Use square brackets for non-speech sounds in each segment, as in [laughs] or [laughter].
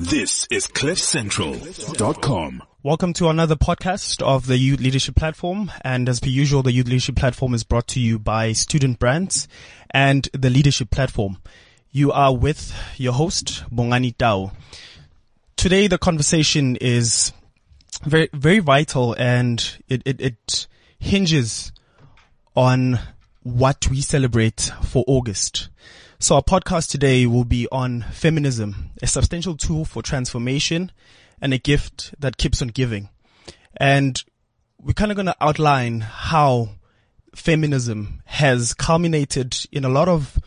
This is CliffCentral.com. Welcome to another podcast of the Youth Leadership Platform. And as per usual, the Youth Leadership Platform is brought to you by Student Brands and the Leadership Platform. You are with your host, Bongani Tao. Today, the conversation is very, very vital and it, it, it hinges on what we celebrate for August. So our podcast today will be on feminism, a substantial tool for transformation and a gift that keeps on giving. And we're kind of going to outline how feminism has culminated in a lot of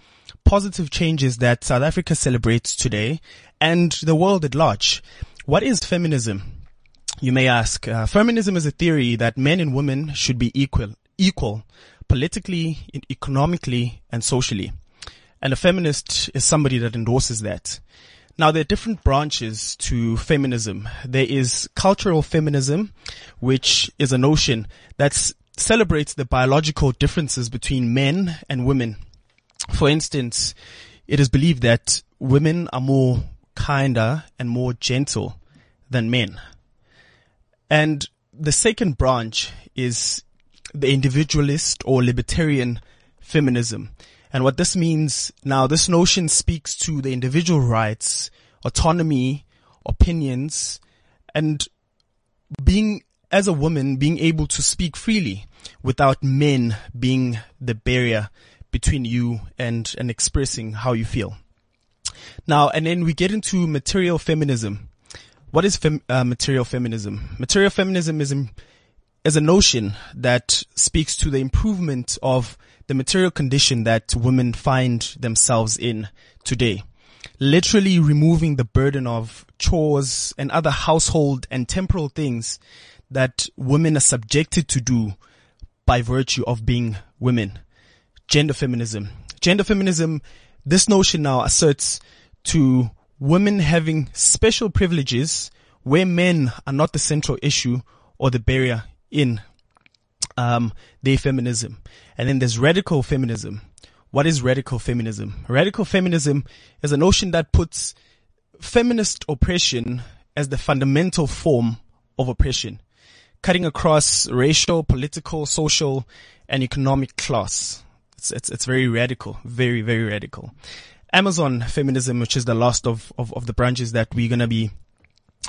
positive changes that South Africa celebrates today and the world at large. What is feminism? You may ask. Uh, feminism is a theory that men and women should be equal, equal politically, economically, and socially. And a feminist is somebody that endorses that. Now there are different branches to feminism. There is cultural feminism, which is a notion that celebrates the biological differences between men and women. For instance, it is believed that women are more kinder and more gentle than men. And the second branch is the individualist or libertarian feminism. And what this means now, this notion speaks to the individual rights, autonomy, opinions, and being, as a woman, being able to speak freely without men being the barrier between you and, and expressing how you feel. Now, and then we get into material feminism. What is fem, uh, material feminism? Material feminism is, is a notion that speaks to the improvement of the material condition that women find themselves in today. Literally removing the burden of chores and other household and temporal things that women are subjected to do by virtue of being women. Gender feminism. Gender feminism, this notion now asserts to women having special privileges where men are not the central issue or the barrier in um, their feminism. And then there's radical feminism. What is radical feminism? Radical feminism is a notion that puts feminist oppression as the fundamental form of oppression, cutting across racial, political, social, and economic class. It's, it's, it's very radical, very, very radical. Amazon feminism, which is the last of, of, of the branches that we're going to be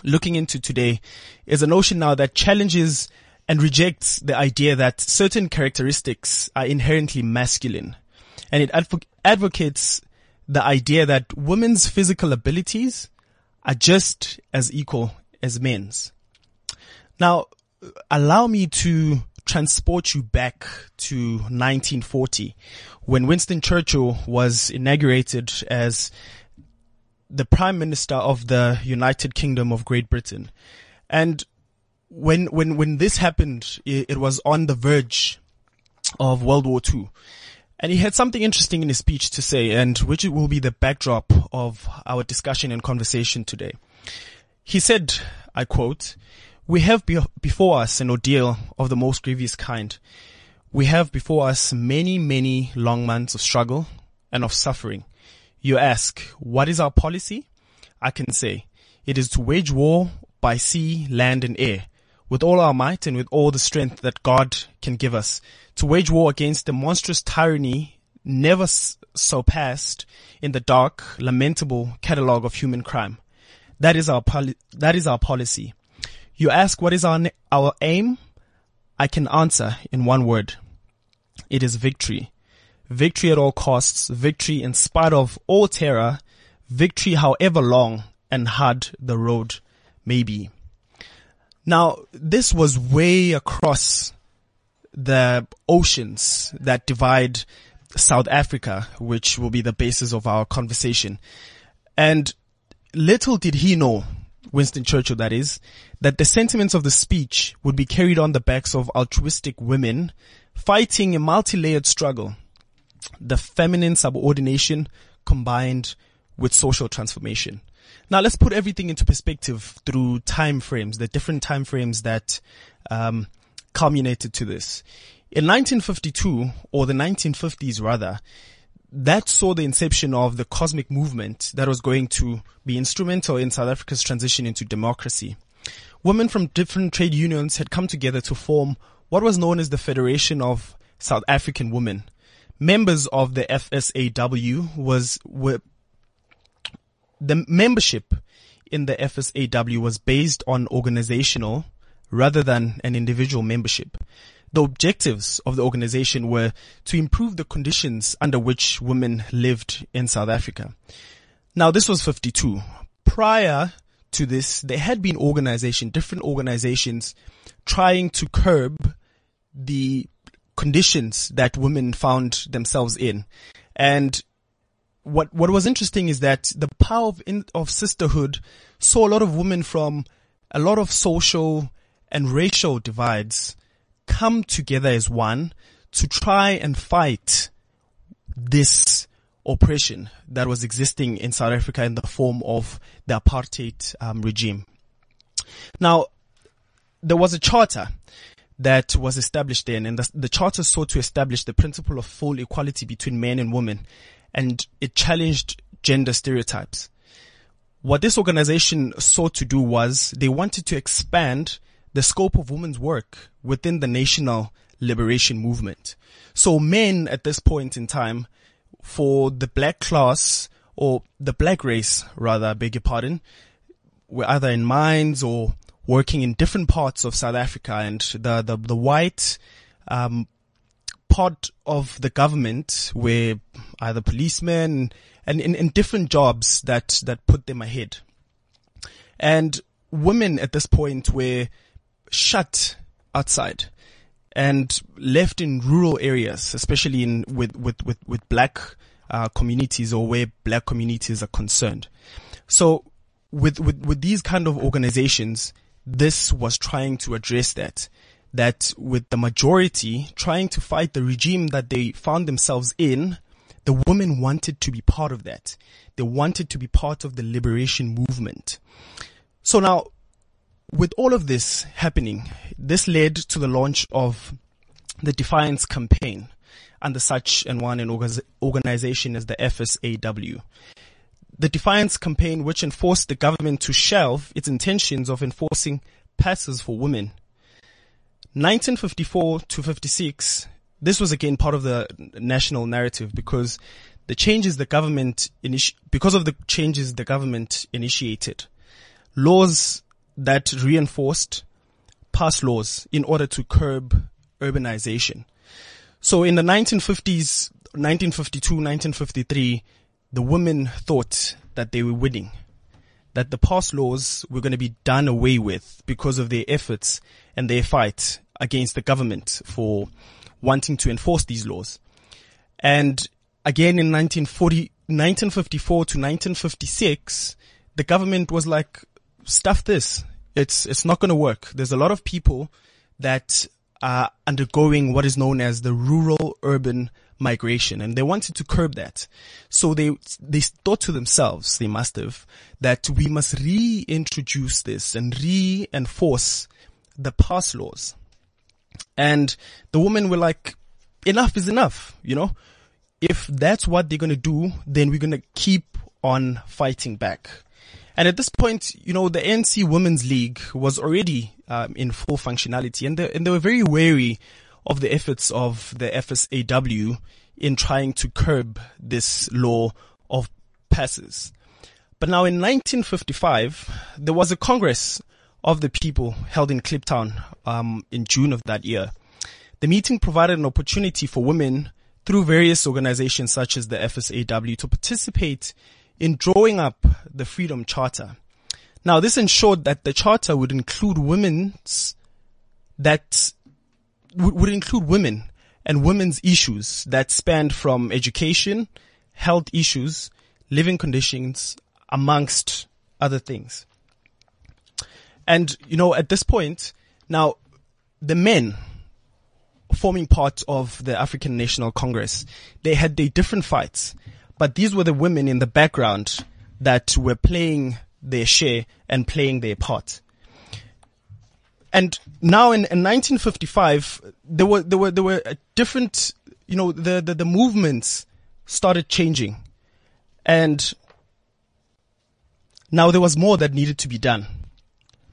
looking into today, is a notion now that challenges and rejects the idea that certain characteristics are inherently masculine. And it advo- advocates the idea that women's physical abilities are just as equal as men's. Now, allow me to transport you back to 1940 when Winston Churchill was inaugurated as the prime minister of the United Kingdom of Great Britain. And when when when this happened, it, it was on the verge of World War II. And he had something interesting in his speech to say, and which will be the backdrop of our discussion and conversation today. He said, I quote, we have be- before us an ordeal of the most grievous kind. We have before us many, many long months of struggle and of suffering. You ask, what is our policy? I can say, it is to wage war by sea, land and air with all our might and with all the strength that God can give us to wage war against the monstrous tyranny never surpassed in the dark, lamentable catalogue of human crime. That is our poli- that is our policy. You ask what is our our aim? I can answer in one word. It is victory. Victory at all costs, victory in spite of all terror, victory however long and hard the road may be. Now, this was way across the oceans that divide South Africa, which will be the basis of our conversation. And little did he know, Winston Churchill that is, that the sentiments of the speech would be carried on the backs of altruistic women fighting a multi-layered struggle. The feminine subordination combined with social transformation. Now let's put everything into perspective through time frames, the different time frames that um, culminated to this. In 1952, or the 1950s rather, that saw the inception of the cosmic movement that was going to be instrumental in South Africa's transition into democracy. Women from different trade unions had come together to form what was known as the Federation of South African Women. Members of the FSAW was were the membership in the FSAW was based on organizational rather than an individual membership. The objectives of the organization were to improve the conditions under which women lived in South Africa. Now this was 52. Prior to this, there had been organization, different organizations trying to curb the conditions that women found themselves in. And what, what was interesting is that the power of, in, of sisterhood saw a lot of women from a lot of social and racial divides come together as one to try and fight this oppression that was existing in South Africa in the form of the apartheid um, regime. Now, there was a charter that was established then, and the, the charter sought to establish the principle of full equality between men and women, and it challenged gender stereotypes. What this organization sought to do was they wanted to expand the scope of women's work within the national liberation movement. So men at this point in time, for the black class or the black race, rather, I beg your pardon, were either in mines or working in different parts of South Africa and the, the, the white, um, part of the government were either policemen and in, different jobs that, that put them ahead. And women at this point were shut outside and left in rural areas, especially in with with with, with black uh, communities or where black communities are concerned. So with with with these kind of organizations, this was trying to address that. That with the majority trying to fight the regime that they found themselves in, the women wanted to be part of that. They wanted to be part of the liberation movement. So now with all of this happening, this led to the launch of the Defiance campaign under such and one an organization as the FSAW. The Defiance campaign, which enforced the government to shelve its intentions of enforcing passes for women. 1954 to 56, this was again part of the national narrative because the changes the government because of the changes the government initiated, laws that reinforced past laws in order to curb urbanization. So in the 1950s, 1952, 1953, the women thought that they were winning, that the past laws were going to be done away with because of their efforts and their fight against the government for wanting to enforce these laws. And again in 1940, 1954 to 1956, the government was like, stuff this. It's, it's not going to work. There's a lot of people that are undergoing what is known as the rural urban migration and they wanted to curb that. So they, they thought to themselves, they must have, that we must reintroduce this and reinforce the past laws. And the women were like, enough is enough, you know? If that's what they're going to do, then we're going to keep on fighting back. And at this point, you know, the ANC Women's League was already um, in full functionality, and they, and they were very wary of the efforts of the FSAW in trying to curb this law of passes. But now in 1955, there was a Congress of the People held in Kliptown um, in June of that year. The meeting provided an opportunity for women through various organizations such as the FSAW to participate in drawing up the Freedom Charter. Now, this ensured that the charter would include women's that would include women and women's issues that spanned from education, health issues, living conditions, amongst other things. And, you know, at this point, now, the men forming part of the African National Congress, they had their different fights. But these were the women in the background that were playing their share and playing their part. And now in, in 1955, there were, there were, there were different, you know, the, the, the movements started changing. And now there was more that needed to be done.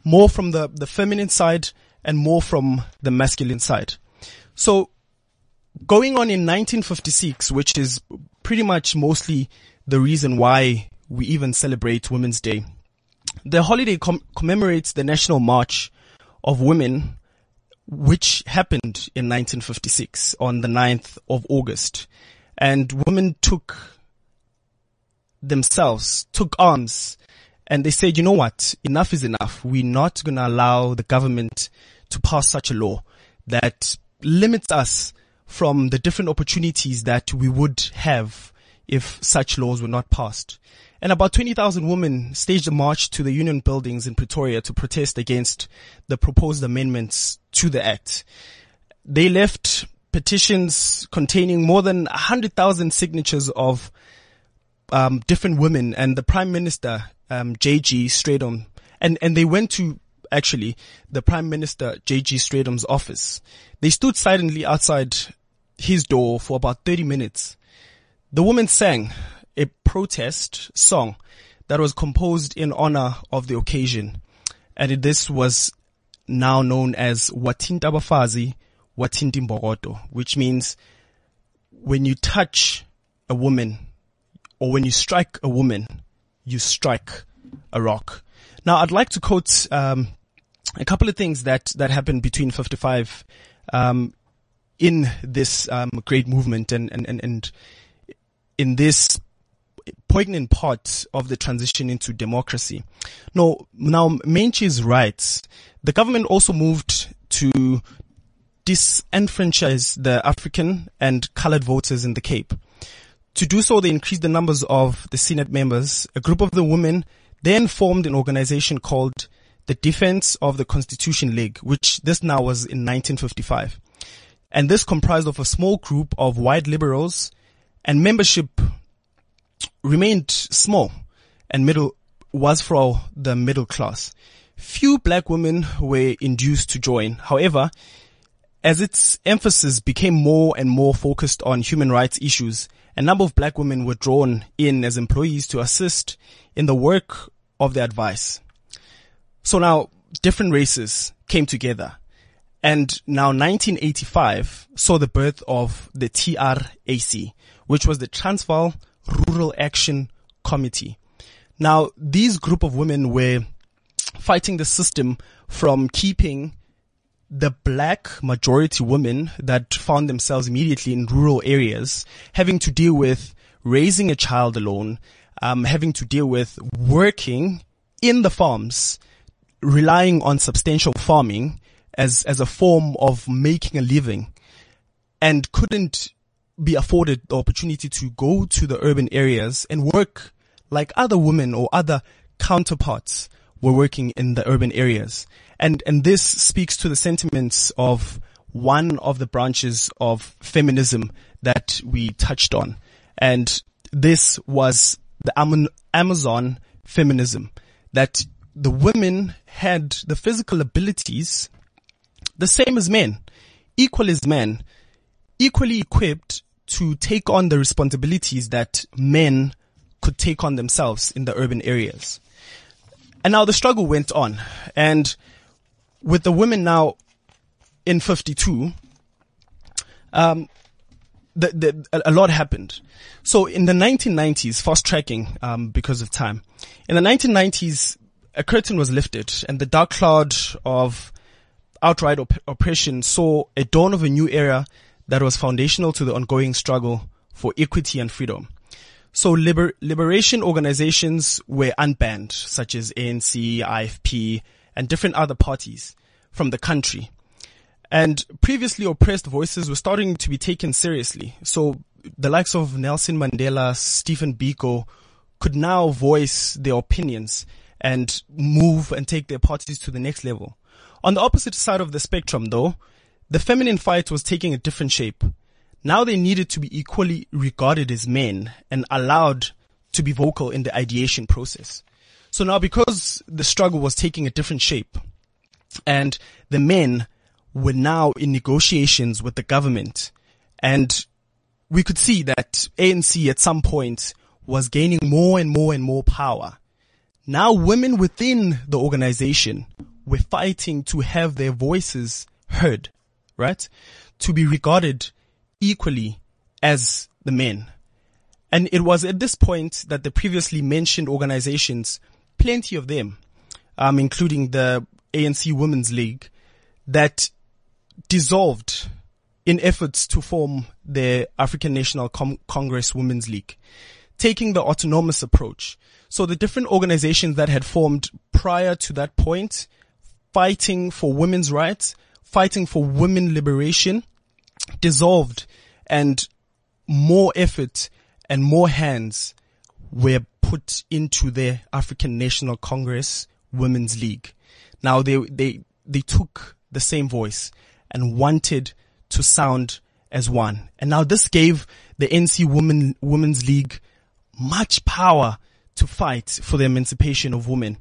More from the, the feminine side and more from the masculine side. So going on in 1956, which is pretty much mostly the reason why we even celebrate Women's Day. The holiday com- commemorates the National March of Women, which happened in 1956 on the 9th of August. And women took themselves, took arms, and they said, you know what? Enough is enough. We're not going to allow the government to pass such a law that limits us from the different opportunities that we would have if such laws were not passed. And about 20,000 women staged a march to the union buildings in Pretoria to protest against the proposed amendments to the act. They left petitions containing more than 100,000 signatures of um, different women and the prime minister, um, J.G. Strijdom, and, and they went to actually the prime minister, J.G. Strijdom's office. They stood silently outside his door for about 30 minutes. The woman sang a protest song that was composed in honor of the occasion. And this was now known as Watinta Bafazi, Watinti Mboroto, which means when you touch a woman or when you strike a woman, you strike a rock. Now I'd like to quote, um, a couple of things that, that happened between 55, um, in this, um, great movement and, and, and, and in this poignant part of the transition into democracy. No, now Menchi is right. The government also moved to disenfranchise the African and colored voters in the Cape. To do so, they increased the numbers of the Senate members. A group of the women then formed an organization called the Defense of the Constitution League, which this now was in 1955. And this comprised of a small group of white liberals and membership remained small and middle was for the middle class. Few black women were induced to join. However, as its emphasis became more and more focused on human rights issues, a number of black women were drawn in as employees to assist in the work of the advice. So now different races came together and now 1985 saw the birth of the TRAC, which was the Transvaal Rural Action Committee. Now, these group of women were fighting the system from keeping the black majority women that found themselves immediately in rural areas having to deal with raising a child alone, um, having to deal with working in the farms, relying on substantial farming as, as a form of making a living and couldn't be afforded the opportunity to go to the urban areas and work like other women or other counterparts were working in the urban areas. And, and this speaks to the sentiments of one of the branches of feminism that we touched on. And this was the Amazon feminism that the women had the physical abilities the same as men, equal as men, equally equipped to take on the responsibilities that men could take on themselves in the urban areas. And now the struggle went on. And with the women now in 52, um, the, the, a lot happened. So in the 1990s, fast tracking, um, because of time, in the 1990s, a curtain was lifted and the dark cloud of outright op- oppression saw a dawn of a new era that was foundational to the ongoing struggle for equity and freedom. So liber- liberation organizations were unbanned, such as ANC, IFP, and different other parties from the country. And previously oppressed voices were starting to be taken seriously. So the likes of Nelson Mandela, Stephen Biko could now voice their opinions and move and take their parties to the next level. On the opposite side of the spectrum though, the feminine fight was taking a different shape. Now they needed to be equally regarded as men and allowed to be vocal in the ideation process. So now because the struggle was taking a different shape and the men were now in negotiations with the government and we could see that ANC at some point was gaining more and more and more power. Now women within the organization were fighting to have their voices heard, right? To be regarded equally as the men. And it was at this point that the previously mentioned organizations, plenty of them, um, including the ANC Women's League, that dissolved in efforts to form the African National Com- Congress Women's League, taking the autonomous approach. So the different organizations that had formed prior to that point, fighting for women's rights, fighting for women liberation, dissolved and more effort and more hands were put into the African National Congress Women's League. Now they, they, they took the same voice and wanted to sound as one. And now this gave the NC Women, Women's League much power to fight for the emancipation of women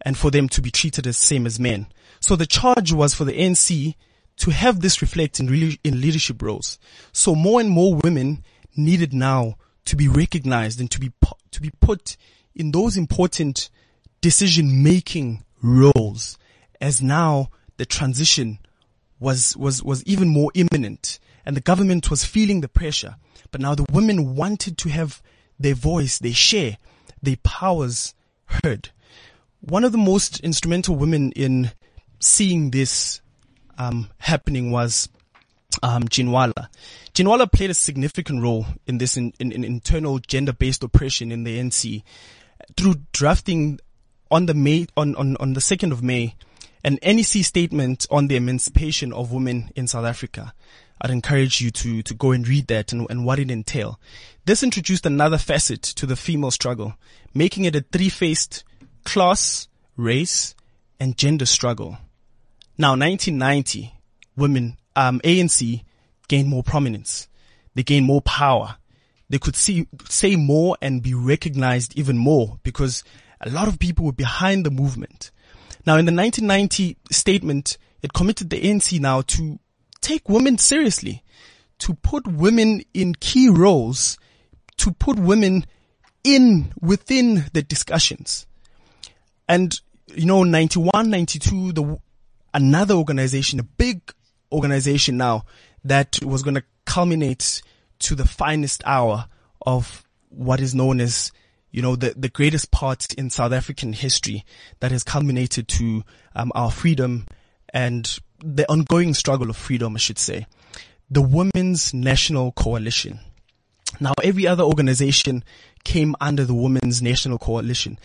and for them to be treated as same as men. So the charge was for the NC to have this reflect in, in leadership roles. So more and more women needed now to be recognized and to be, to be put in those important decision making roles as now the transition was, was, was even more imminent and the government was feeling the pressure. But now the women wanted to have their voice, their share, their powers heard. One of the most instrumental women in seeing this um, happening was um, Ginwala. Ginwala played a significant role in this in, in, in internal gender-based oppression in the NC through drafting on the May on, on, on the second of May an NEC statement on the emancipation of women in South Africa. I'd encourage you to, to go and read that and, and what it entailed. This introduced another facet to the female struggle, making it a three-faced class, race, and gender struggle. Now, 1990, women, um, ANC gained more prominence. They gained more power. They could see, say more and be recognized even more because a lot of people were behind the movement. Now, in the 1990 statement, it committed the ANC now to take women seriously, to put women in key roles, to put women in within the discussions. And, you know, 91, 92, the, another organization, a big organization now that was going to culminate to the finest hour of what is known as you know, the, the greatest part in South African history that has culminated to um, our freedom and the ongoing struggle of freedom, I should say. The Women's National Coalition. Now, every other organization came under the Women's National Coalition.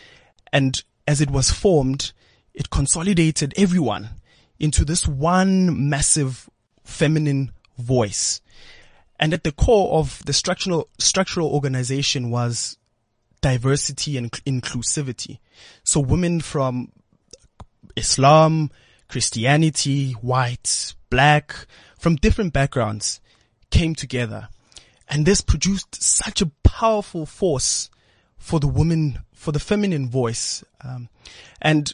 And as it was formed, it consolidated everyone into this one massive feminine voice. And at the core of the structural, structural organization was diversity and inclusivity. So women from Islam, Christianity, white, black, from different backgrounds came together. And this produced such a powerful force for the woman, for the feminine voice. Um, and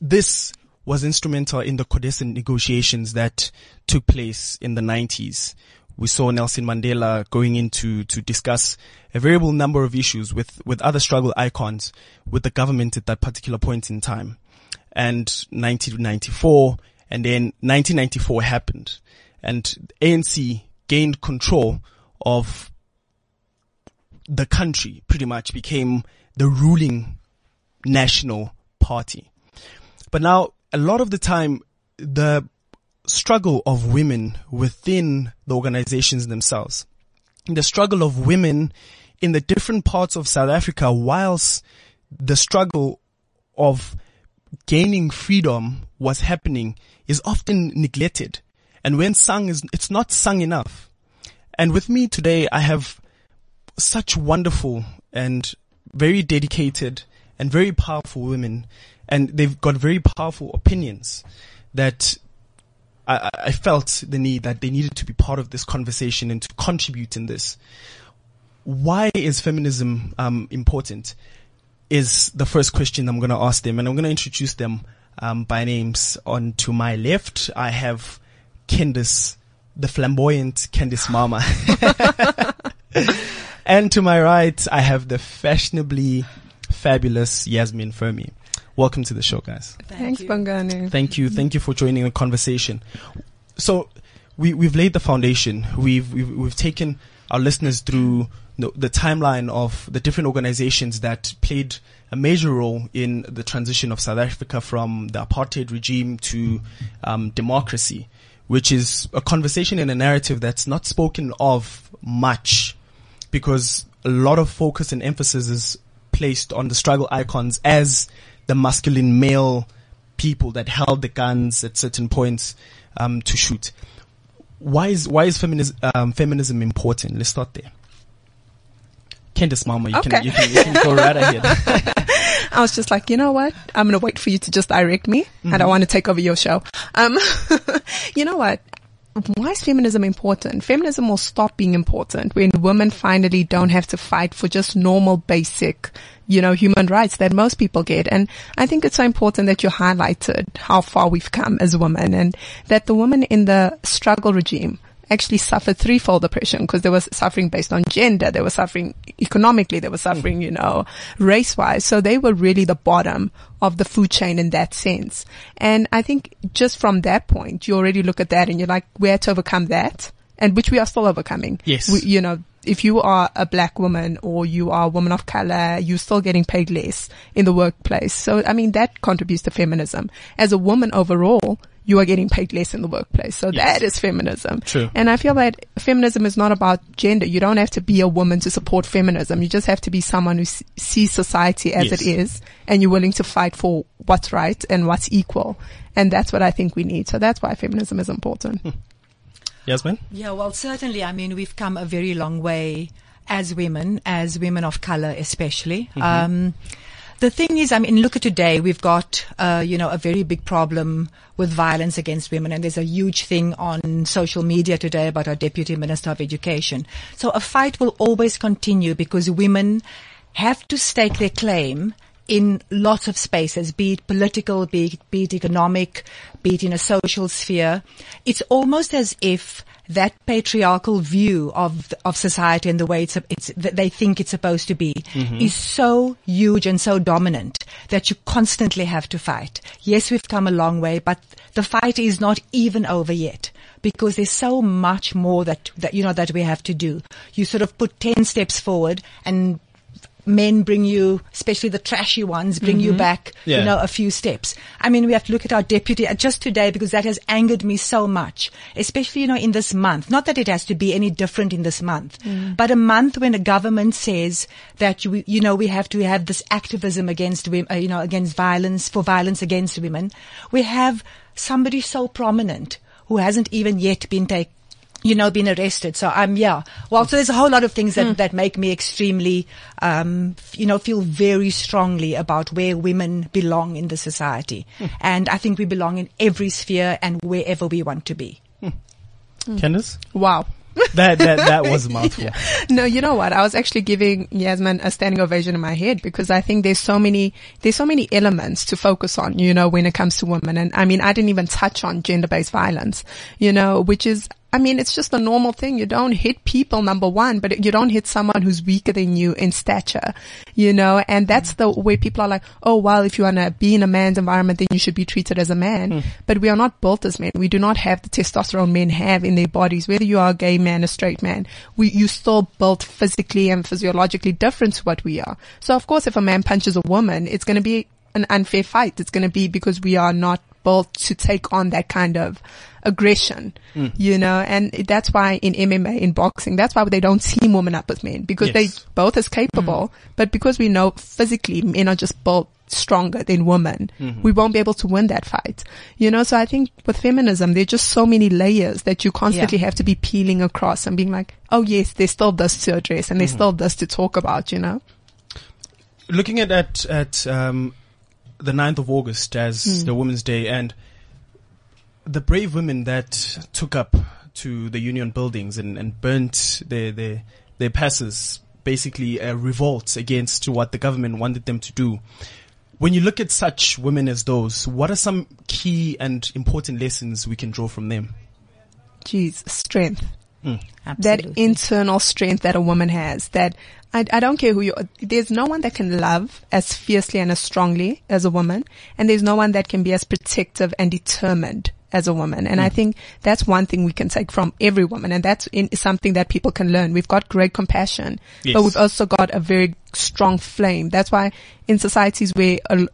this was instrumental in the CODESA negotiations that took place in the 90s we saw Nelson Mandela going in to, to discuss a variable number of issues with, with other struggle icons with the government at that particular point in time. And 1994 and then 1994 happened and ANC gained control of the country pretty much became the ruling national party. But now a lot of the time the struggle of women within the organizations themselves. The struggle of women in the different parts of South Africa whilst the struggle of gaining freedom was happening is often neglected. And when sung is, it's not sung enough. And with me today, I have such wonderful and very dedicated and very powerful women and they've got very powerful opinions that I, I felt the need that they needed to be part of this conversation and to contribute in this. Why is feminism um, important? Is the first question I'm going to ask them, and I'm going to introduce them um, by names. On to my left, I have Candice, the flamboyant Candice Mama. [laughs] [laughs] and to my right, I have the fashionably fabulous Yasmin Furmie. Welcome to the show, guys. Thanks, Bongani. Thank you. Thank you for joining the conversation. So we, we've laid the foundation. We've, we've, we've taken our listeners through the, the timeline of the different organizations that played a major role in the transition of South Africa from the apartheid regime to um, democracy, which is a conversation and a narrative that's not spoken of much because a lot of focus and emphasis is placed on the struggle icons as the masculine male people that held the guns at certain points um, to shoot. Why is why is feminism um, feminism important? Let's start there. Candice Mama, you, Okay. can, you, can, you can go right ahead. [laughs] I was just like, you know what? I'm going to wait for you to just direct me. I don't want to take over your show. Um, [laughs] you know what? Why is feminism important? Feminism will stop being important when women finally don't have to fight for just normal basic, you know, human rights that most people get. And I think it's so important that you highlighted how far we've come as women and that the women in the struggle regime actually suffered threefold oppression because they were suffering based on gender, they were suffering economically, they were suffering, you know, race wise. So they were really the bottom of the food chain in that sense. And I think just from that point, you already look at that and you're like, we had to overcome that and which we are still overcoming. Yes. We, you know, if you are a black woman or you are a woman of color, you're still getting paid less in the workplace. So, I mean, that contributes to feminism. As a woman overall, you are getting paid less in the workplace. So Yes. that is feminism. True. And I feel that feminism is not about gender. You don't have to be a woman to support feminism. You just have to be someone who s- sees society as Yes. it is and you're willing to fight for what's right and what's equal. And that's what I think we need. So that's why feminism is important. Yasmin? Yeah, well, certainly. I mean, we've come a very long way as women, as women of color, especially. Um, the thing is, I mean, look at today. We've got, uh, you know, a very big problem with violence against women, and there's a huge thing on social media today about our deputy minister of education. So a fight will always continue because women have to stake their claim in lots of spaces, be it political, be it, be it economic, be it in a social sphere. It's almost as if that patriarchal view of of society and the way it's, it's that they think it's supposed to be mm-hmm. is so huge and so dominant that you constantly have to fight. Yes, we've come a long way, but the fight is not even over yet because there's so much more that, that, you know, that we have to do. You sort of put 10 steps forward and men bring you, especially the trashy ones, bring you back, Yeah. you know, a few steps. I mean, we have to look at our deputy uh, just today because that has angered me so much, especially, you know, in this month. Not that it has to be any different in this month, but a month when a government says that, you, you know, we have to have this activism against women, uh, you know, against violence, for violence against women. We have somebody so prominent who hasn't even yet been taken you know, been arrested. So I'm, yeah. Well, so there's a whole lot of things that, hmm. that make me extremely, um, f- you know, feel very strongly about where women belong in the society. Hmm. And I think we belong in every sphere and wherever we want to be. Hmm. Candice, Wow. [laughs] That, that, that was a mouthful. [laughs] No, you know what? I was actually giving Yasmin a standing ovation in my head because I think there's so many, there's so many elements to focus on, you know, when it comes to women. And I mean, I didn't even touch on gender-based violence, you know, which is, I mean, it's just a normal thing. You don't hit people, number one, but you don't hit someone who's weaker than you in stature, you know, and that's the way people are like, oh, well, if you want to be in a man's environment, then you should be treated as a man. Hmm. But we are not built as men. We do not have the testosterone men have in their bodies, whether you are a gay man, a straight man. We, you still built physically and physiologically different to what we are. So of course, if a man punches a woman, it's going to be an unfair fight. It's going to be because we are not built to take on that kind of aggression, mm. you know, and that's why in MMA, in boxing, that's why they don't team women up with men because Yes. they both as capable, mm. but because we know physically men are just built stronger than women, mm-hmm. we won't be able to win that fight, you know, so I think with feminism, there are just so many layers that you constantly have to be peeling across and being like, oh yes, there's still this to address and there's mm-hmm. still this to talk about, you know? looking at at, at um, the 9th of August as mm. the Women's Day and the brave women that took up to the union buildings and, and burnt their, their, their passes, basically a revolt against what the government wanted them to do. When you look at such women as those, what are some key and important lessons we can draw from them? Geez, strength. Hmm. that internal strength that a woman has that I, I don't care who you are. There's no one that can love as fiercely and as strongly as a woman. And there's no one that can be as protective and determined as a woman. And I hmm. think that's one thing we can take from every woman. And that's in, something that people can learn. We've got great compassion, Yes. but we've also got a very strong flame. That's why in societies where a,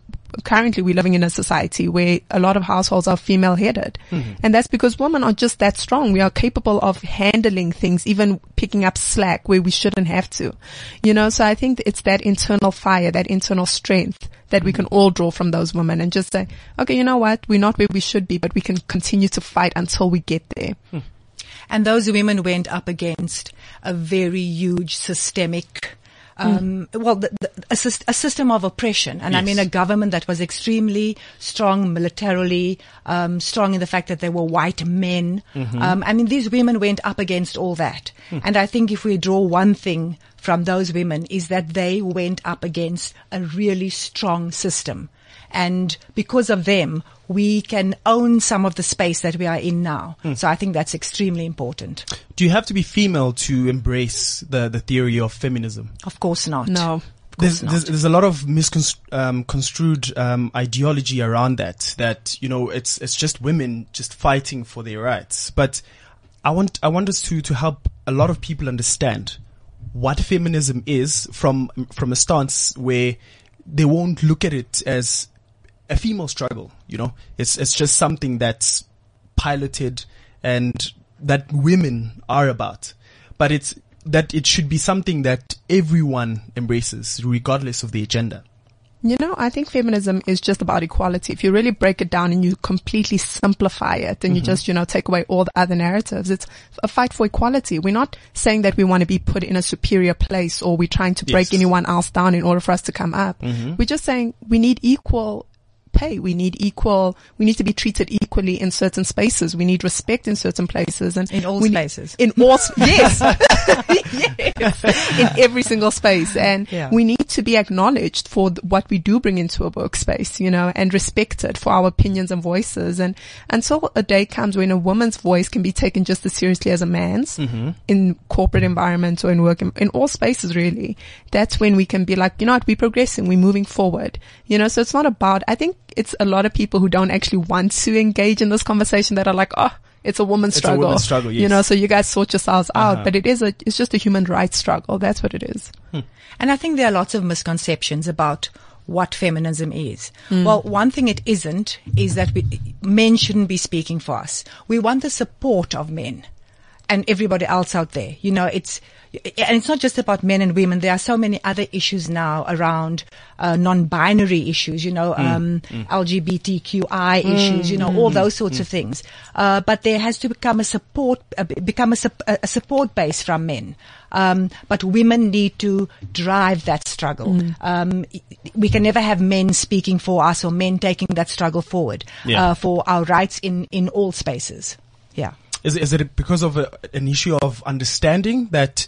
currently we're living in a society where a lot of households are female headed. Mm-hmm. And that's because women are just that strong. We are capable of handling things, even picking up slack where we shouldn't have to. You know, so I think it's that internal fire, that internal strength that we can all draw from those women and just say, okay, you know what? We're not where we should be, but we can continue to fight until we get there. Hmm. And those women went up against a very huge systemic, um, well, the, the, a, a system of oppression. And I mean a government that was extremely strong militarily, um, strong in the fact that they were white men. Um, I mean, these women went up against all that. And I think if we draw one thing from those women is that they went up against a really strong system. And because of them, we can own some of the space that we are in now. So I think that's extremely important. Do you have to be female to embrace the, the theory of feminism? Of course not. No. There's, not. there's, there's a lot of misconstrued um, um, ideology around that. That you know, it's it's just women just fighting for their rights. But I want I want us to to help a lot of people understand what feminism is from from a stance where they won't look at it as a female struggle. You know, it's it's just something that's piloted and that women are about. But it's that it should be something that everyone embraces, regardless of the agenda. You know, I think feminism is just about equality. If you really break it down and you completely simplify it and you mm-hmm. just, you know, take away all the other narratives, it's a fight for equality. We're not saying that we want to be put in a superior place or we're trying to break Yes. anyone else down in order for us to come up. Mm-hmm. We're just saying we need equal pay. We need equal, we need to be treated equally in certain spaces. We need respect in certain places and In all need- spaces. in all, [laughs] yes, [laughs] yes, in every single space. And Yeah. we need to be acknowledged for th- what we do bring into a workspace, you know, and respected for our opinions and voices. And until a day comes when a woman's voice can be taken just as seriously as a man's mm-hmm. in corporate environments or in work, in, in all spaces really, that's when we can be like, you know what, we're progressing, we're moving forward, you know, so it's not about, I think it's a lot of people who don't actually want to engage in this conversation that are like, oh, it's a woman's It's a struggle. woman's struggle, yes. You know, so you guys sort yourselves out, Uh-huh. but it is a, it's just a human rights struggle. That's what it is. And I think there are lots of misconceptions about what feminism is. Well, one thing it isn't is that we, men shouldn't be speaking for us. We want the support of men and everybody else out there. You know, it's, and it's not just about men and women. There are so many other issues now around uh, non-binary issues, you know, um, LGBTQI issues, you know, all those sorts of things. Uh, but there has to become a support, uh, become a, a support base from men. Um, but women need to drive that struggle. Um, we can never have men speaking for us or men taking that struggle forward Yeah. uh, for our rights in, in all spaces. Yeah. Is, is it because of a, an issue of understanding that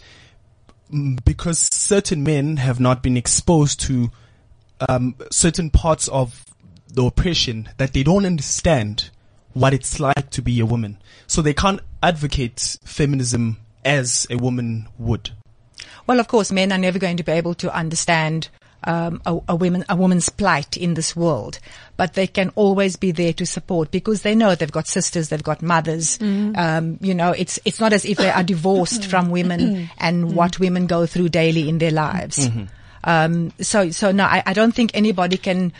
because certain men have not been exposed to um, certain parts of the oppression that they don't understand what it's like to be a woman, so they can't advocate feminism as a woman would. Well, of course, men are never going to be able to understand um, a, a woman, a woman's plight in this world, but they can always be there to support because they know they've got sisters, they've got mothers. Um, you know, it's it's not as if they are divorced from women and what women go through daily in their lives. Um, so, so no, I, I don't think anybody can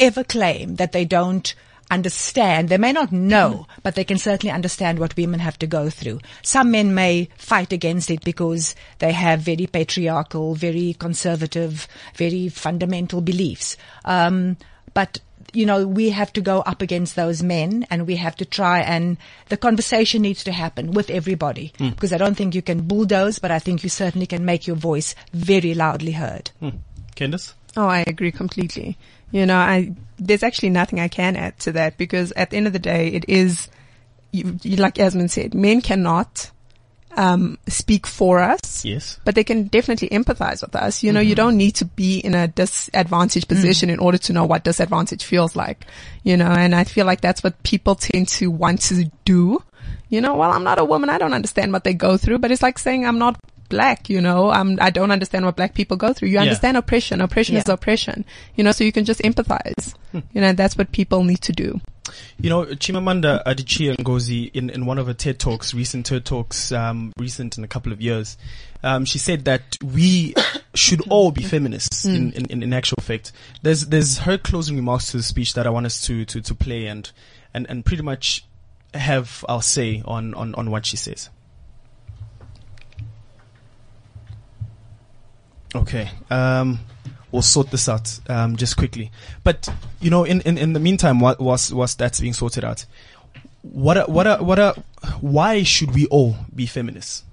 ever claim that they don't understand. They may not know, mm-hmm. but they can certainly understand what women have to go through. Some men may fight against it because they have very patriarchal, very conservative, very fundamental beliefs. Um, but you know, we have to go up against those men and we have to try and the conversation needs to happen with everybody hmm. because I don't think you can bulldoze, but I think you certainly can make your voice very loudly heard. Hmm. Candice? Oh, I agree completely. You know, I, there's actually nothing I can add to that because at the end of the day, it is, you, you, like Yasmin said, men cannot, um, speak for us. Yes. But they can definitely empathize with us. You know, you don't need to be in a disadvantaged position in order to know what disadvantage feels like. You know, and I feel like that's what people tend to want to do You know, well, I'm not a woman. I don't understand what they go through, but it's like saying I'm not black, you know, I'm, I don't understand what black people go through. You Yeah. understand oppression. Oppression is oppression, you know, so you can just empathize. You know, that's what people need to do. You know, Chimamanda Adichie Ngozi, in, in one of her TED Talks, recent TED Talks, um, recent in a couple of years, um, she said that we should all be feminists in, in, in, in actual fact. There's, there's her closing remarks to the speech that I want us to, to, to play and, and, and pretty much have our say on, on, on what she says. Okay. Um, we'll sort this out um, just quickly. But you know, in, in, in the meantime, what was was that's being sorted out? What what what are, why should we all be feminists,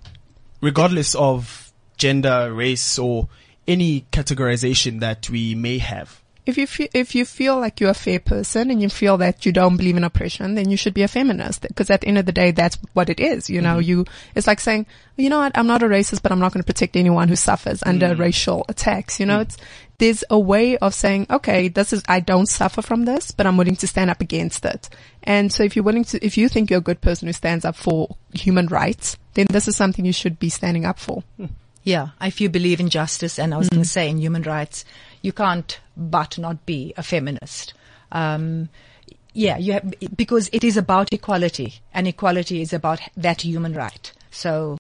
regardless of gender, race, or any categorization that we may have? If you feel, if you feel like you're a fair person and you feel that you don't believe in oppression, then you should be a feminist. Because at the end of the day, that's what it is. You know, mm-hmm. you, it's like saying, you know what, I'm not a racist, but I'm not going to protect anyone who suffers under mm. racial attacks. You know, mm. it's, there's a way of saying, okay, this is, I don't suffer from this, but I'm willing to stand up against it. And so if you're willing to, if you think you're a good person who stands up for human rights, then this is something you should be standing up for. Hmm. Yeah, if you believe in justice, and I was going to mm. say in human rights, you can't but not be a feminist. Um, yeah, you have, because it is about equality, and equality is about that human right. So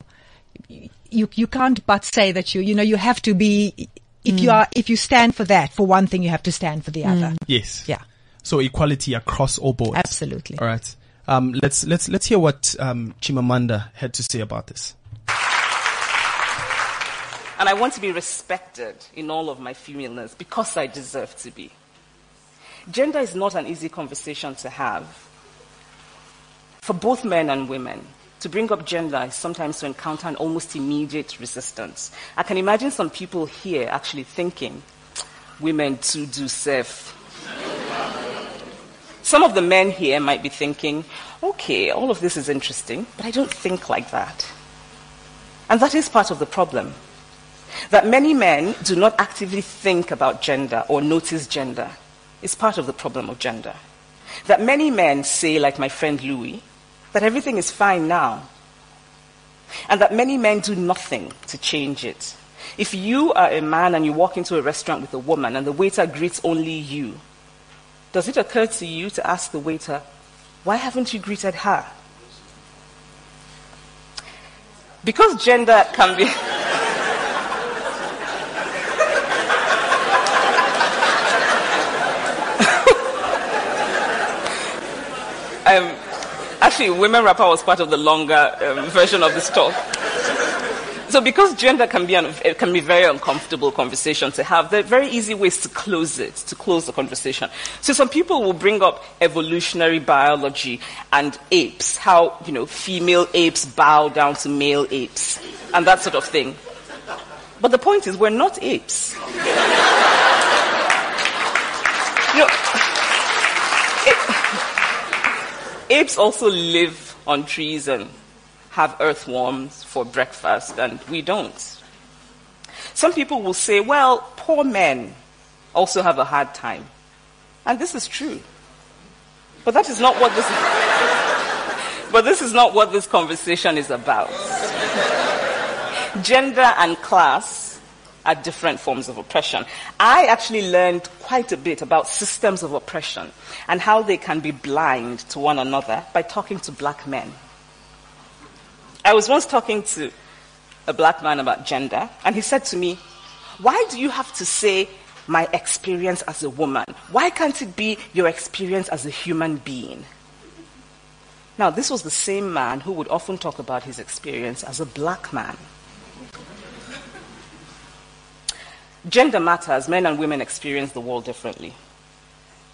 you you can't but say that you you know you have to be if you are if you stand for that for one thing, you have to stand for the other. Yes. Yeah, So equality across all boards. absolutely. All right. Um, let's let's let's hear what um, Chimamanda had to say about this. And I want to be respected in all of my femaleness because I deserve to be. Gender is not an easy conversation to have. For both men and women, to bring up gender is sometimes to encounter an almost immediate resistance. I can imagine some people here actually thinking, women too do serve. Some of the men here might be thinking, okay, all of this is interesting, but I don't think like that. And that is part of the problem that many men do not actively think about gender or notice gender is part of the problem of gender. That many men say, like my friend Louis, that everything is fine now. And that many men do nothing to change it. If you are a man and you walk into a restaurant with a woman and the waiter greets only you, does it occur to you to ask the waiter, why haven't you greeted her? Because gender can be. [laughs] um, actually, Women Rapper was part of the longer um, version of this talk. So, because gender can be, an, it can be a very uncomfortable conversation to have, there are very easy ways to close it, to close the conversation. So, some people will bring up evolutionary biology and apes, how, you know, female apes bow down to male apes, and that sort of thing. But the point is, we're not apes. [laughs] you know, apes also live on trees and have earthworms for breakfast, and we don't. Some people will say, well, poor men also have a hard time. And this is true. But that is not what this [laughs] But this is not what this conversation is about. Gender and class are different forms of oppression. I actually learned quite a bit about systems of oppression and how they can be blind to one another by talking to black men. I was once talking to a black man about gender, and he said to me, Why do you have to say my experience as a woman? Why can't it be your experience as a human being? Now, this was the same man who would often talk about his experience as a black man. Gender matters. Men and women experience the world differently.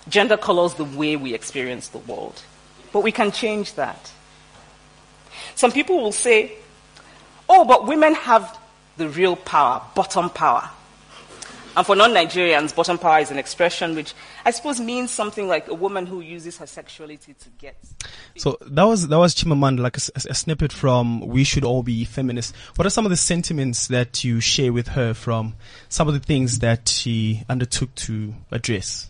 Gender colors the way we experience the world. But we can change that. Some people will say, oh, but women have the real power, bottom power. And for non-Nigerians, bottom power is an expression which I suppose means something like a woman who uses her sexuality to get. So that was that was Chimamanda, like a, a snippet from "We Should All Be Feminists." What are some of the sentiments that you share with her from some of the things that she undertook to address?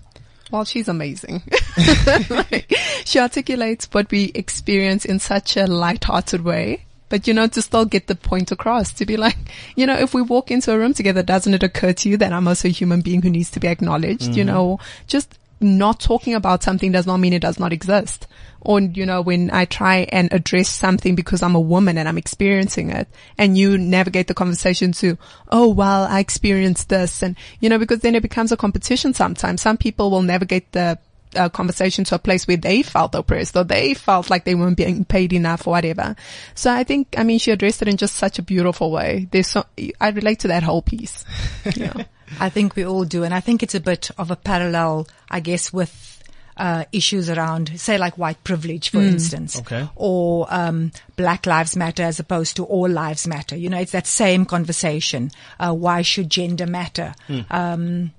Well, she's amazing. [laughs] like, she articulates what we experience in such a light-hearted way. But you know, to still get the point across, to be like, you know, if we walk into a room together, doesn't it occur to you that I'm also a human being who needs to be acknowledged? You mm-hmm. know, just not talking about something does not mean it does not exist. Or, you know, when I try and address something because I'm a woman and I'm experiencing it and you navigate the conversation to, oh, well, I experienced this. And, you know, because then it becomes a competition sometimes. Some people will navigate the uh, conversation to a place where they felt oppressed or they felt like they weren't being paid enough or whatever. So I think, I mean, she addressed it in just such a beautiful way. There's so, I relate to that whole piece. [laughs] Yeah. I think we all do. And I think it's a bit of a parallel, I guess, with uh, issues around, say, like white privilege, for instance, Okay. or um, Black Lives Matter as opposed to All Lives Matter. You know, it's that same conversation. Uh, why should gender matter? Um,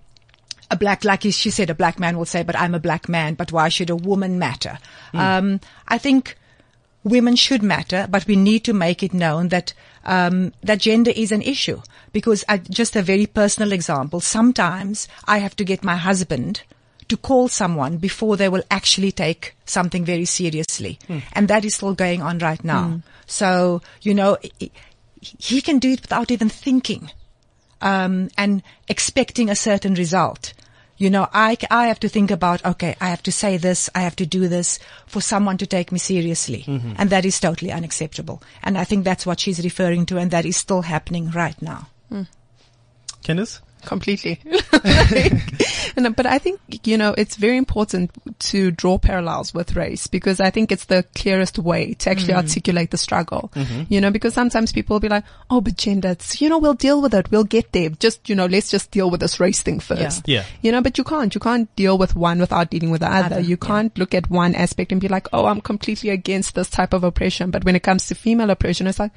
a black, like she said, a black man will say, "But I'm a black man. But why should a woman matter?" Um, I think women should matter, but we need to make it known that um, that gender is an issue. Because I, just a very personal example, sometimes I have to get my husband to call someone before they will actually take something very seriously, and that is still going on right now. So you know, he- he can do it without even thinking um, and expecting a certain result. You know, I, I have to think about, okay, I have to say this, I have to do this for someone to take me seriously. Mm-hmm. And that is totally unacceptable. And I think that's what she's referring to and that is still happening right now. Mm. Candice? Completely. Like, [laughs] [laughs] and, but I think, you know, it's very important to draw parallels with race because I think it's the clearest way to actually mm. articulate the struggle. Mm-hmm. You know, because sometimes people will be like, oh, but gender, it's, you know, we'll deal with it. We'll get there. Just, you know, let's just deal with this race thing first. Yeah. You know, but you can't. You can't deal with one without dealing with the other. Other, You can't look at one aspect and be like, oh, I'm completely against this type of oppression. But when it comes to female oppression, it's like,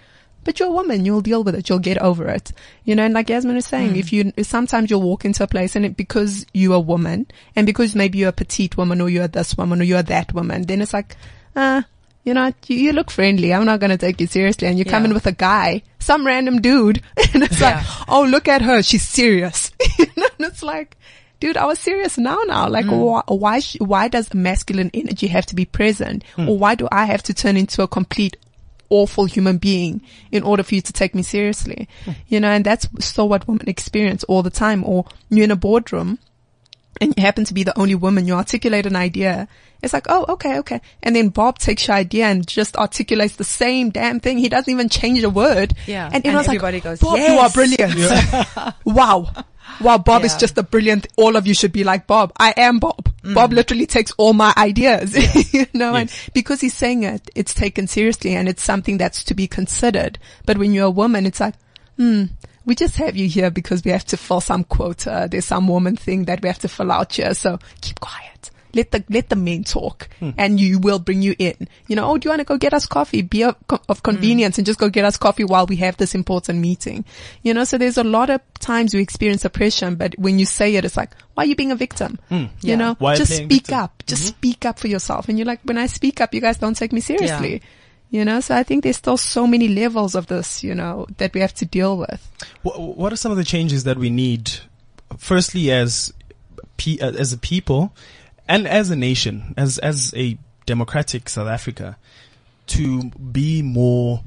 but you're a woman, you'll deal with it, you'll get over it. You know, and like Yasmin is saying, if hmm. you, sometimes you'll walk into a place and it, because you're a woman and because maybe you're a petite woman or you're this woman or you're that woman, then it's like, uh, you know, you, you look friendly. I'm not going to take you seriously. And you come Yeah. in with a guy, some random dude. [laughs] And it's Yeah. like, oh, look at her. She's serious. [laughs] you know, and it's like, dude, I was serious now, now. Like, hmm. why, why, sh- why does masculine energy have to be present? Hmm. Or why do I have to turn into a complete awful human being in order for you to take me seriously? Hmm. You know, and that's still what women experience all the time. Or you're in a boardroom and you happen to be the only woman, you articulate an idea. It's like, oh, okay, okay. And then Bob takes your idea and just articulates the same damn thing. He doesn't even change a word. Yeah. And, And everyone's everybody like, goes, Bob, you are "Yes." brilliant. [laughs] wow. Wow, Bob is just a brilliant, all of you should be like Bob. I am Bob. Bob literally takes all my ideas, [laughs] you know, and because he's saying it, it's taken seriously and it's something that's to be considered. But when you're a woman, it's like, hmm, we just have you here because we have to fill some quota. There's some woman thing that we have to fill out here. So keep quiet. Let the, let the men talk hmm. and you will bring you in. You know, oh, do you want to go get us coffee? Be of, of hmm. convenience and just go get us coffee while we have this important meeting. You know, so there's a lot of times we experience oppression, but when you say it, it's like, why are you being a victim? Hmm. You Yeah. know, Why just speak victim? up. Just mm-hmm. speak up for yourself. And you're like, when I speak up, you guys don't take me seriously. You know, so I think there's still so many levels of this, you know, that we have to deal with. What, what are some of the changes that we need? Firstly, as uh, as a people, and as a nation, as as a democratic South Africa, to be more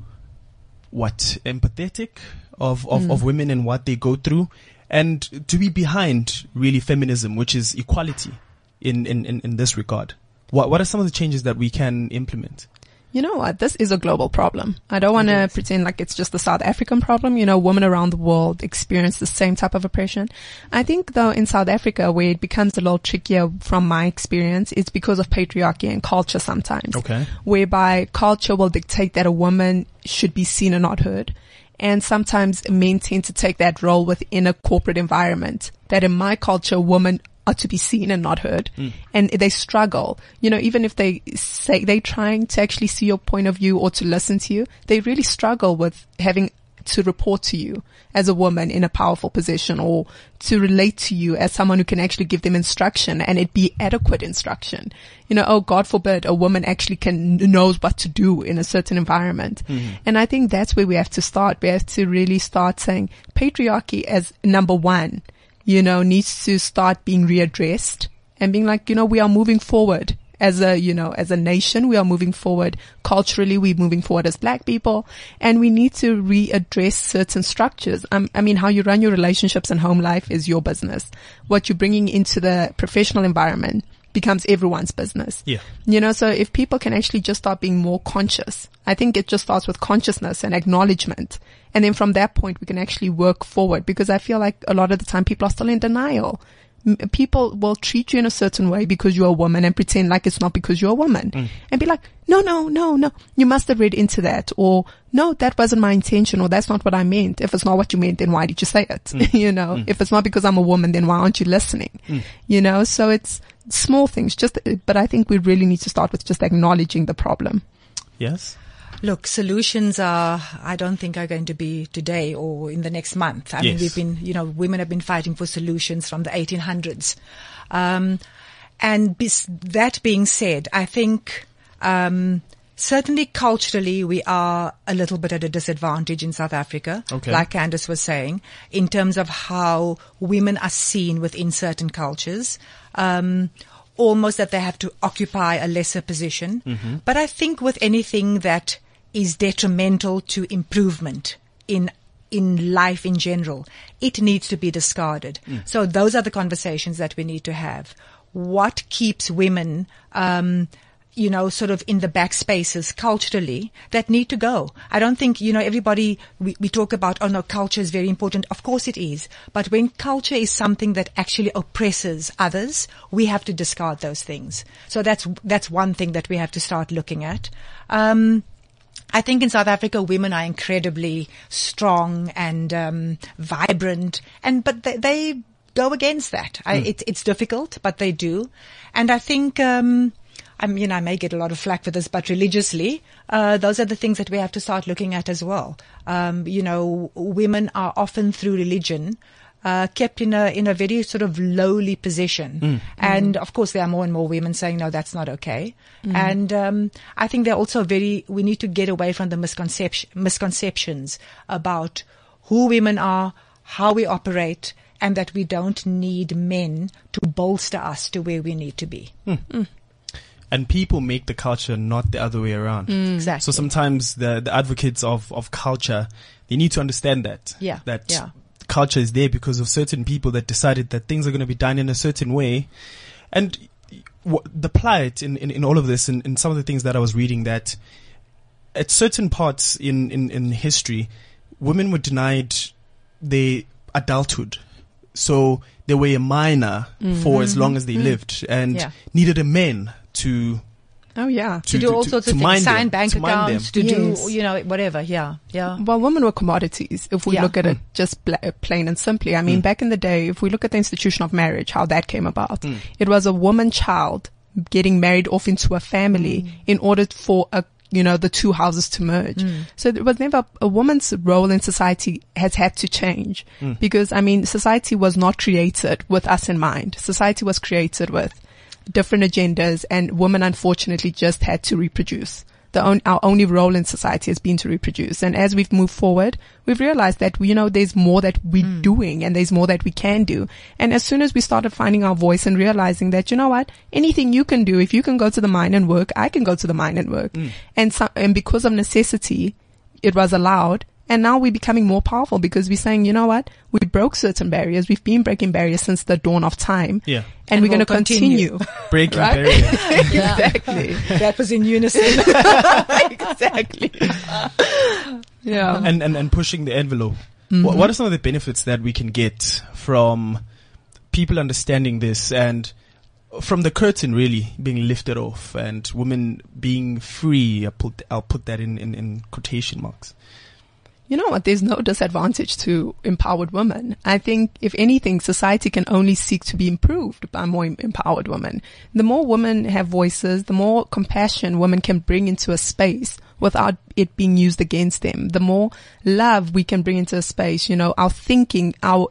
what empathetic of of, of mm. women and what they go through, and to be behind really feminism, which is equality in in in, in this regard. What what are some of the changes that we can implement? You know what? This is a global problem. I don't want to pretend like it's just a South African problem. You know, women around the world experience the same type of oppression. I think though in South Africa where it becomes a little trickier from my experience, it's because of patriarchy and culture sometimes. Okay. Whereby culture will dictate that a woman should be seen and not heard. And sometimes men tend to take that role within a corporate environment. That in my culture, women are to be seen and not heard. Hmm. And they struggle. You know, even if they say they're trying to actually see your point of view or to listen to you, they really struggle with having to report to you as a woman in a powerful position or to relate to you as someone who can actually give them instruction and it be adequate instruction. You know, oh God forbid a woman actually can knows what to do in a certain environment. Mm-hmm. And I think that's where we have to start. We have to really start saying patriarchy as number one, you know, needs to start being readdressed and being like, you know, we are moving forward as a, you know, as a nation, we are moving forward. Culturally, we're moving forward as black people and we need to readdress certain structures. Um, I mean, how you run your relationships and home life is your business. What you're bringing into the professional environment becomes everyone's business. Yeah. You know, so if people can actually just start being more conscious, I think it just starts with consciousness and acknowledgement. And then from that point, we can actually work forward because I feel like a lot of the time people are still in denial. M- People will treat you in a certain way because you're a woman and pretend like it's not because you're a woman mm. and be like, no, no, no, no, you must have read into that or no, that wasn't my intention or that's not what I meant. If it's not what you meant, then why did you say it? Mm. [laughs] you know, mm. if it's not because I'm a woman, then why aren't you listening? You know, so it's small things, just, but I think we really need to start with just acknowledging the problem. Yes. Look, solutions are, I don't think are going to be today or in the next month. I mean, we've been, you know, women have been fighting for solutions from the 1800s. Um, and bes- that being said, I think, um, certainly culturally we are a little bit at a disadvantage in South Africa. Okay. Like Candice was saying, in terms of how women are seen within certain cultures. Um, almost that they have to occupy a lesser position. But I think with anything that is detrimental to improvement in in life in general, it needs to be discarded. So those are the conversations that we need to have. What keeps women um, you know, sort of in the back spaces culturally that need to go. I don't think, you know, everybody, we, we talk about, oh no, culture is very important. Of course it is. But when culture is something that actually oppresses others, we have to discard those things. So that's, that's one thing that we have to start looking at. Um, I think in South Africa, women are incredibly strong and um, vibrant, and but they, they go against that. I, it's it's difficult, but they do, and I think. Um, I mean, I may get a lot of flack for this, but religiously, uh, those are the things that we have to start looking at as well. Um, you know, women are often through religion uh, kept in a in a very sort of lowly position, and of course there are more and more women saying no, that's not okay. And um, I think they're also very. We need to get away from the misconception misconceptions about who women are, how we operate, and that we don't need men to bolster us to where we need to be. And people make the culture, not the other way around. Mm. Exactly. So sometimes the, the advocates of, of culture, they need to understand that. Yeah, That yeah. culture is there because of certain people that decided that things are going to be done in a certain way. And w- the plight in, in, in all of this and in some of the things that I was reading that at certain parts in, in, in history, women were denied their adulthood. So they were a minor mm-hmm. for as long as they mm-hmm. lived and Yeah. needed a man to Oh yeah. to, do all sorts of things, sign them, bank to mind them. accounts, to Yes. do, you know, whatever. Yeah, yeah. Well, women were commodities. If we Yeah. look at it mm. just bla- plain and simply, I mean, mm. back in the day, if we look at the institution of marriage, how that came about, mm. it was a woman child getting married off into a family in order for a you know the two houses to merge. So it was never a woman's role in society has had to change because I mean society was not created with us in mind. Society was created with different agendas and women unfortunately just had to reproduce. The on, our only role in society has been to reproduce. And as we've moved forward, we've realized that, you know, there's more that we're hmm. doing and there's more that we can do. And as soon as we started finding our voice and realizing that, you know what, anything you can do, if you can go to the mine and work, I can go to the mine and work. Hmm. And so, and because of necessity, it was allowed. And now we're becoming more powerful because we're saying, you know what? We broke certain barriers. We've been breaking barriers since the dawn of time. Yeah. And, And we're going we'll to continue. [laughs] [laughs] breaking Right? barriers. [laughs] exactly. that was in unison. exactly. yeah. and, and, and pushing the envelope. What, mm-hmm. what are some of the benefits that we can get from people understanding this and from the curtain really being lifted off and women being free? I'll put, I'll put that in, in, in quotation marks. You know what? There's no disadvantage to empowered women. I think, if anything, society can only seek to be improved by more empowered women. The more women have voices, the more compassion women can bring into a space without it being used against them. The more love we can bring into a space, you know, our thinking, our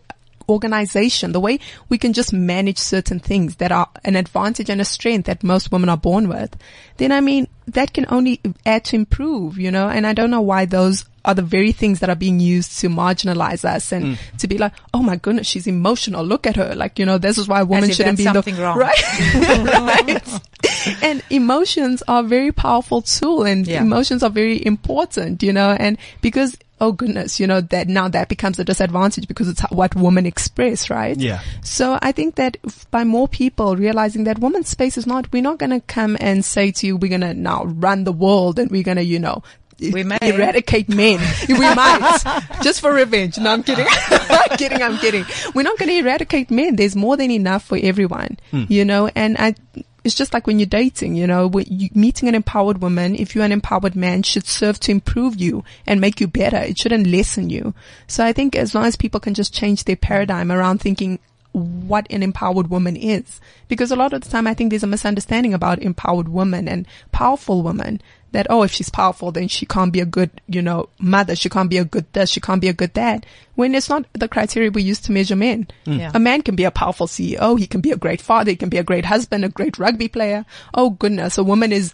organization, the way we can just manage certain things that are an advantage and a strength that most women are born with, then I mean, that can only add to improve, you know, and I don't know why those are the very things that are being used to marginalize us and Mm. to be like, oh my goodness, she's emotional. Look at her. Like, you know, this is why a woman shouldn't be in the, something wrong. right? [laughs] [laughs] right. And emotions are a very powerful tool and Yeah. emotions are very important, you know, and because, oh goodness, you know, that now that becomes a disadvantage because it's what women express, right? Yeah. So I think that by more people realizing that women's space is not, we're not going to come and say to you, we're going to now run the world and we're going to, you know, We may. eradicate men. [laughs] we might. Just for revenge. No, I'm kidding. [laughs] I'm kidding. I'm kidding. We're not going to eradicate men. There's more than enough for everyone, hmm. you know, and I, it's just like when you're dating, you know, when you meeting an empowered woman, if you're an empowered man, should serve to improve you and make you better. It shouldn't lessen you. So I think as long as people can just change their paradigm around thinking what an empowered woman is. Because a lot of the time I think there's a misunderstanding about empowered women and powerful women that, oh, if she's powerful, then she can't be a good, you know, mother. She can't be a good this. She can't be a good dad. When it's not the criteria we use to measure men. Hmm. Yeah. A man can be a powerful CEO. He can be a great father. He can be a great husband, a great rugby player. Oh goodness. A woman is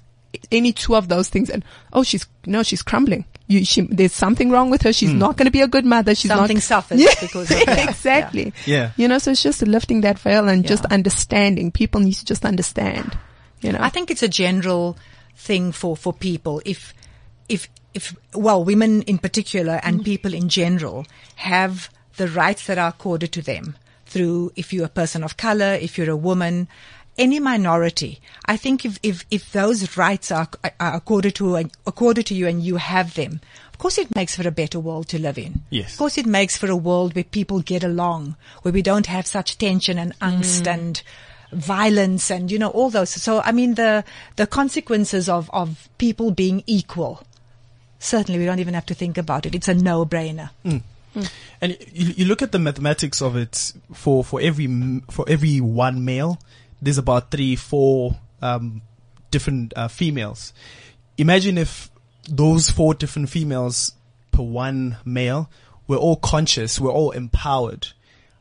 any two of those things and, oh, she's, no, she's crumbling. You, she, there's something wrong with her. She's hmm. not going to be a good mother. She's Something not. suffers Yeah, because of [laughs] exactly. Yeah. You know, so it's just lifting that veil and just understanding. People need to just understand. You know. I think it's a general thing for, for people. If, if, if, well, women in particular and mm. people in general have the rights that are accorded to them through, if you're a person of color, if you're a woman, any minority. I think if, if, if those rights are, are accorded to, accorded to you and you have them, of course it makes for a better world to live in. Yes. Of course it makes for a world where people get along, where we don't have such tension and angst mm. and violence and, you know, all those. So, I mean, the, the consequences of, of people being equal, certainly we don't even have to think about it. It's a no-brainer. Mm. Hmm. And you, you look at the mathematics of it for, for every, for every one male, there's about three, four, um, different, uh, females. Imagine if those four different females per one male were all conscious, were all empowered.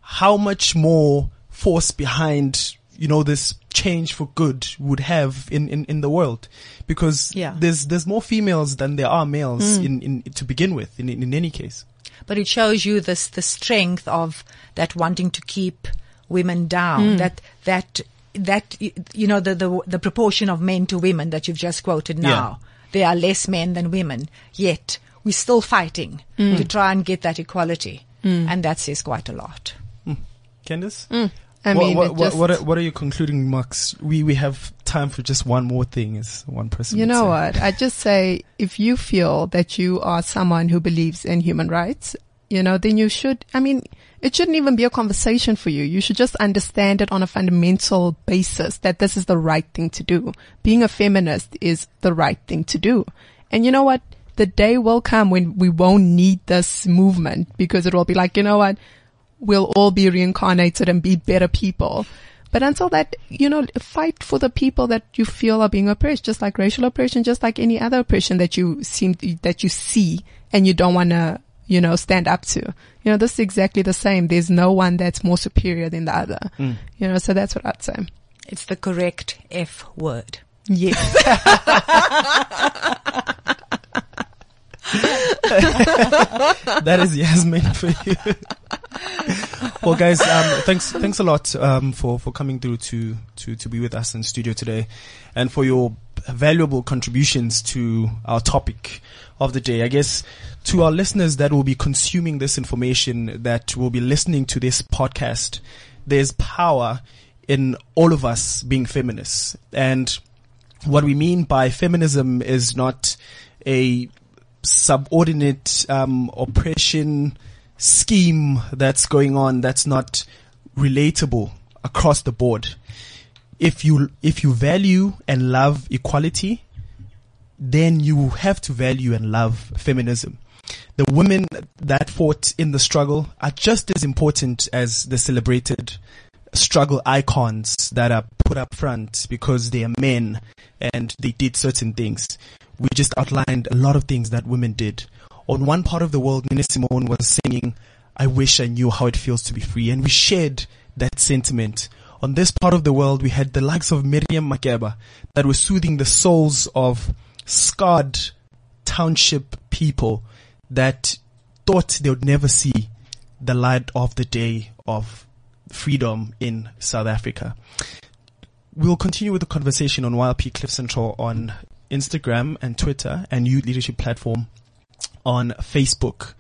How much more force behind, you know, this change for good would have in, in, in the world? Because Yeah. there's, there's more females than there are males in, in, to begin with, in, in any case. but it shows you this the strength of that wanting to keep women down that that that you know the, the the proportion of men to women that you've just quoted now. There are less men than women. Yet we're still fighting mm. to try and get that equality. Mm. And that says quite a lot. Mm. Candice? I what, mean, what, it what, what, are, what are your concluding remarks? We, we have time for just one more thing, as one person You know say. what? I just say if you feel that you are someone who believes in human rights, you know, then you should, I mean, it shouldn't even be a conversation for you. You should just understand it on a fundamental basis that this is the right thing to do. Being a feminist is the right thing to do. And you know what? The day will come when we won't need this movement because it will be like, you know what? We'll all be reincarnated and be better people. But until that, you know, fight for the people that you feel are being oppressed, just like racial oppression, just like any other oppression that you seem, that you see and you don't want to, you know, stand up to. You know, this is exactly the same. There's no one that's more superior than the other. You know, so that's what I'd say. it's the correct f word Yes. [laughs] that is Yasmin for you. well, guys, um, thanks, thanks a lot, um, for, for coming through to, to, to be with us in studio today and for your valuable contributions to our topic of the day. I guess to our listeners that will be consuming this information, that will be listening to this podcast, there's power in all of us being feminists. And what we mean by feminism is not a subordinate um, oppression scheme that's going on that's not relatable across the board. If you if you value and love equality, then you have to value and love feminism. The women that fought in the struggle are just as important as the celebrated struggle icons that are put up front because they are men and they did certain things. We just outlined a lot of things that women did. On one part of the world, Nina Simone was singing, I wish I knew how it feels to be free. And we shared that sentiment. On this part of the world, we had the likes of Miriam Makeba that were soothing the souls of scarred township people that thought they would never see the light of the day of freedom in South Africa. We'll continue with the conversation on YLP Cliff Central on Instagram and Twitter and Youth Leadership Platform on Facebook.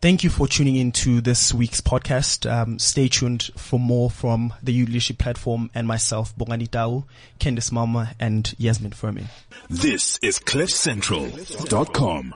Thank you for tuning in to this week's podcast. Um, stay tuned for more from the Youth Leadership Platform and myself, Bongani Tau, Candice Mama, and Yasmin Furmie. This is CliffCentral.com.